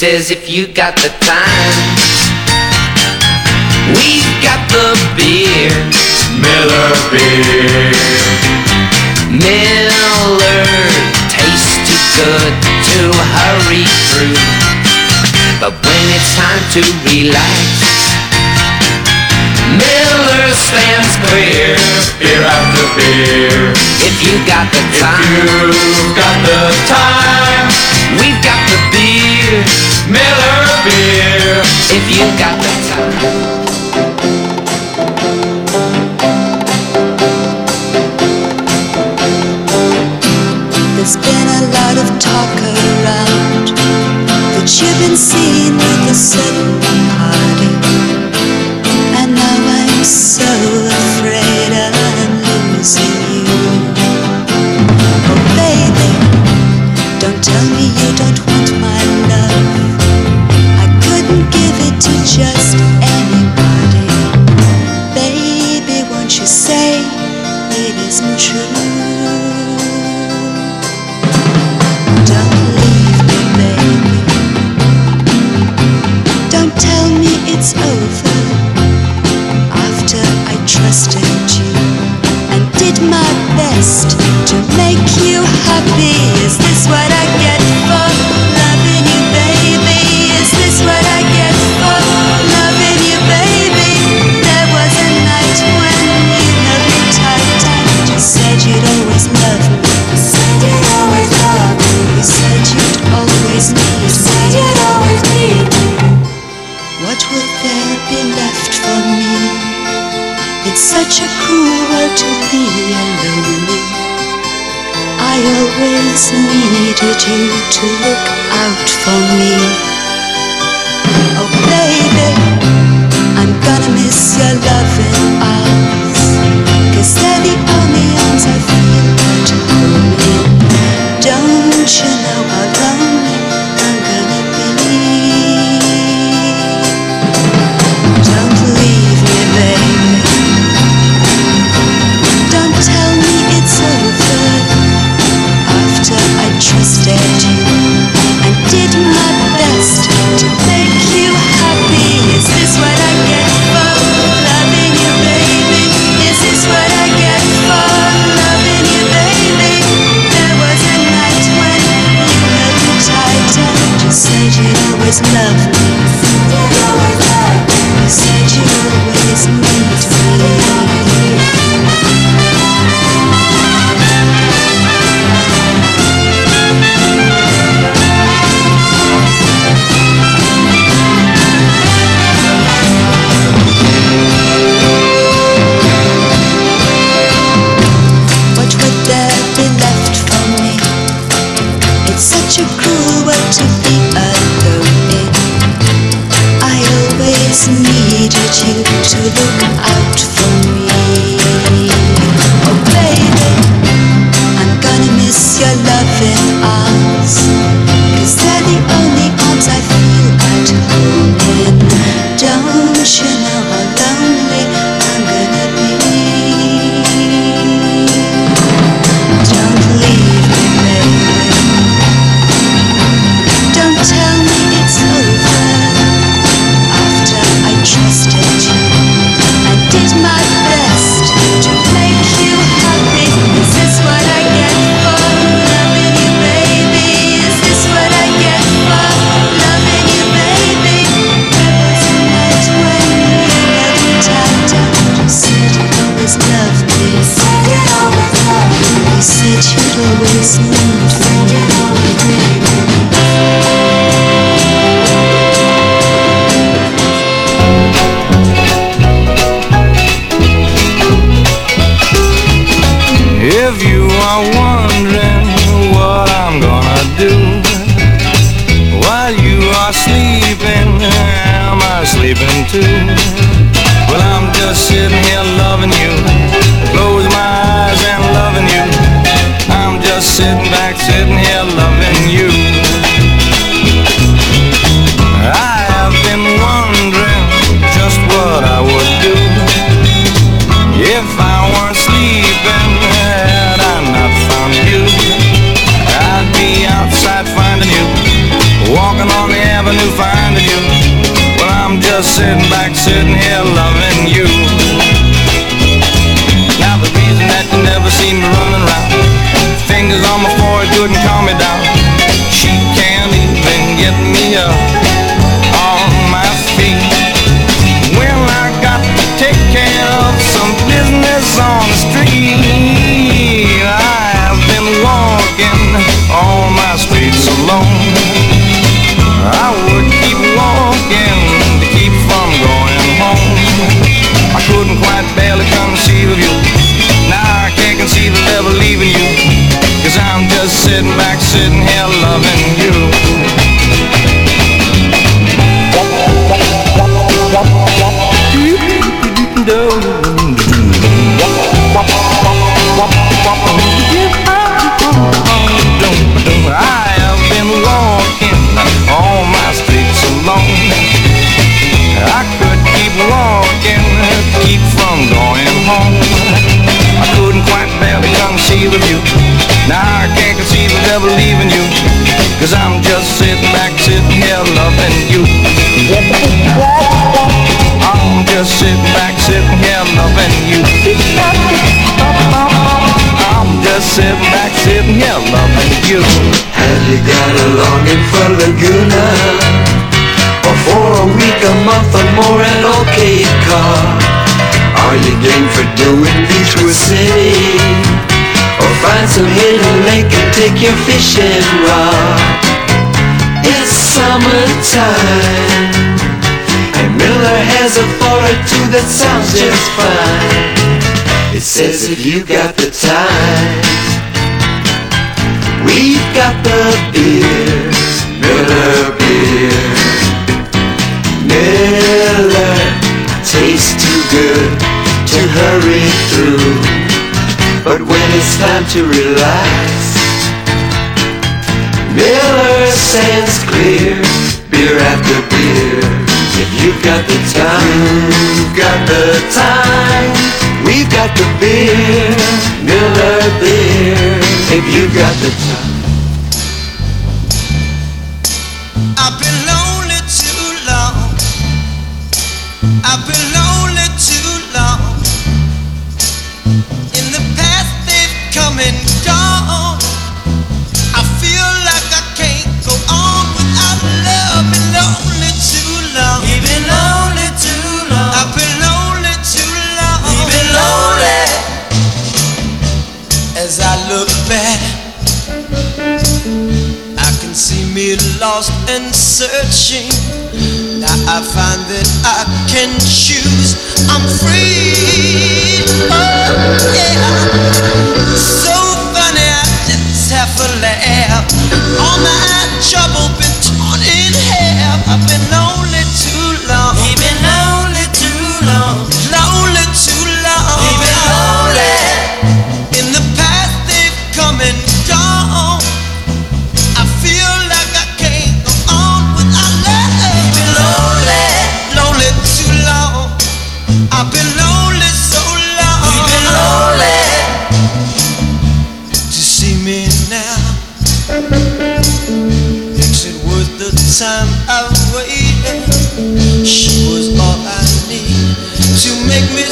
says if you got the time, we've got the beer. Miller beer. Miller tastes too good to hurry through. But when it's time to relax, Miller stands clear, beer after beer. If you got the time, if you've got the time, we've got the beer, Miller beer. If you got the time. There's been a lot of talk around that you've been seen with a certain so always needed you to look out for me. Oh, baby, I'm gonna miss your loving eyes. Cause they're the only arms I feel to hold in. Don't you know? to. sitting back, sitting here loving you. I have been wondering just what I would do if I weren't sleeping had I not found you. I'd be outside finding you, walking on the avenue finding you. Well, I'm just sitting back, sitting here loving you. couldn't calm me down. She can't even get me up. Cause I'm just sitting back, sitting here loving you. I'm just sitting back, sitting here loving you. I'm just sitting back, sitting here loving you. Have you got a longing for Laguna? Or for a week, a month, or more an okay car? Are you game for doing Beachwood City? Some hidden lake and take your fishing rod? It's summertime And Miller has a thought or two that sounds just fine It says if you got the time We've got the beer, Miller beer. Miller tastes too good to hurry through. But when it's time to relax, Miller stands clear, beer after beer. If you've got the time, you've got the time. We've got the beer, Miller beer. If you've got the time. See me lost and searching. Now I find that I can choose. I'm free. Oh, yeah. So funny, I just have a laugh. All my trouble been torn in half. I've been time I've waited. She was all I need to make me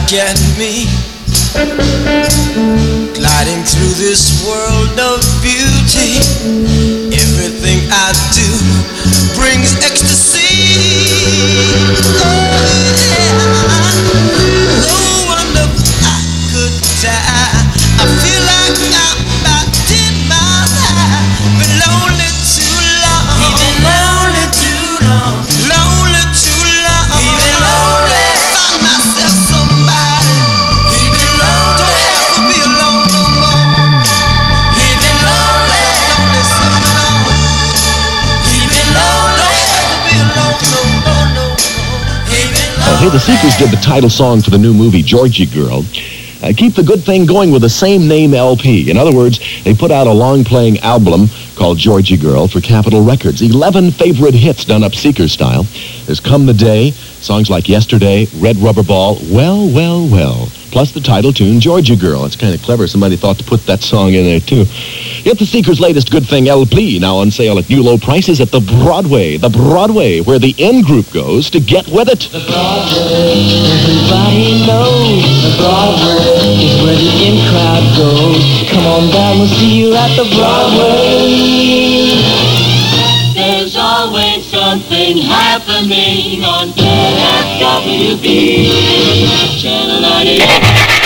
At me, gliding through this world The Seekers did the title song for the new movie, Georgie Girl. Uh, keep the good thing going with the same name LP. In other words, they put out a long-playing album called Georgie Girl for Capitol Records. 11 favorite hits done up Seeker style. There's Come the Day, songs like Yesterday, Red Rubber Ball, Well, Well, Well, plus the title tune, Georgie Girl. It's kind of clever. Somebody thought to put that song in there, too. It's the Seeker's latest good thing LP, now on sale at new low prices at the Broadway. The Broadway, where the in-group goes to get with it. The Broadway, everybody knows. The Broadway is where the in-crowd goes. Come on down, we'll see you at the Broadway. There's always something happening on KFWB. Channel 98.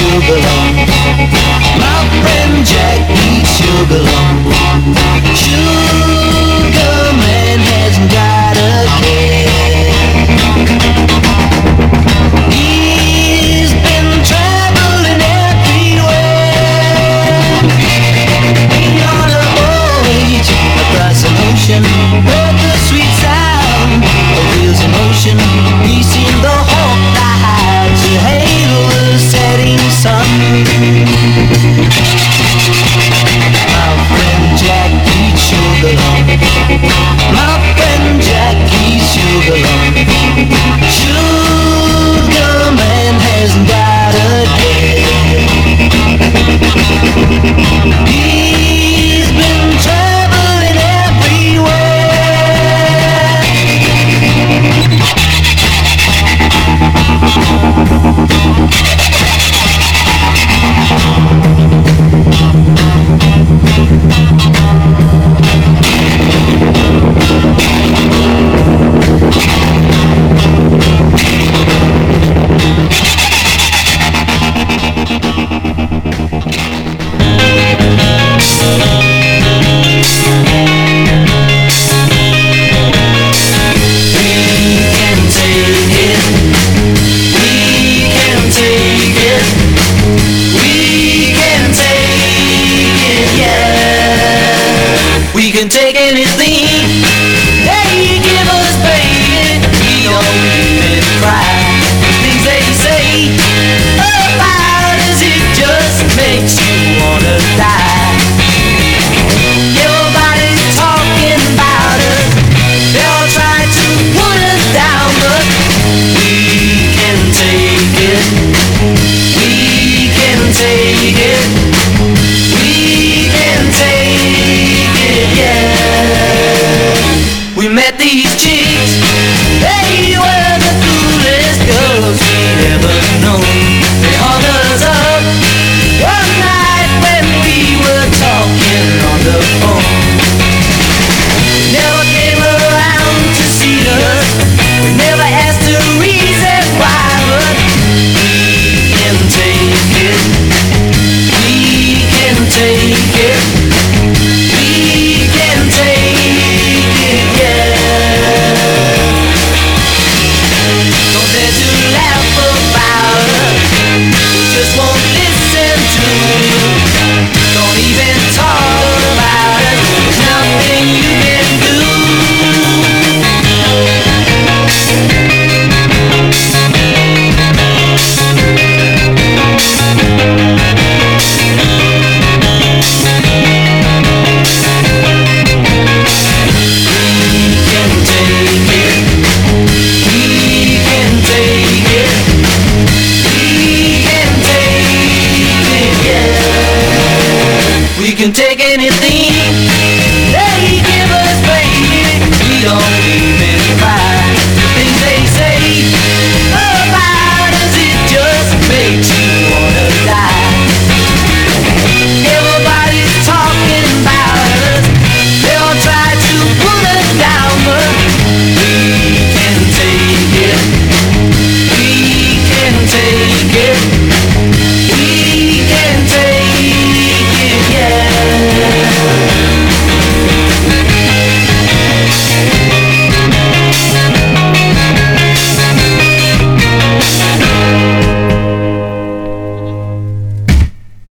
you belong We met these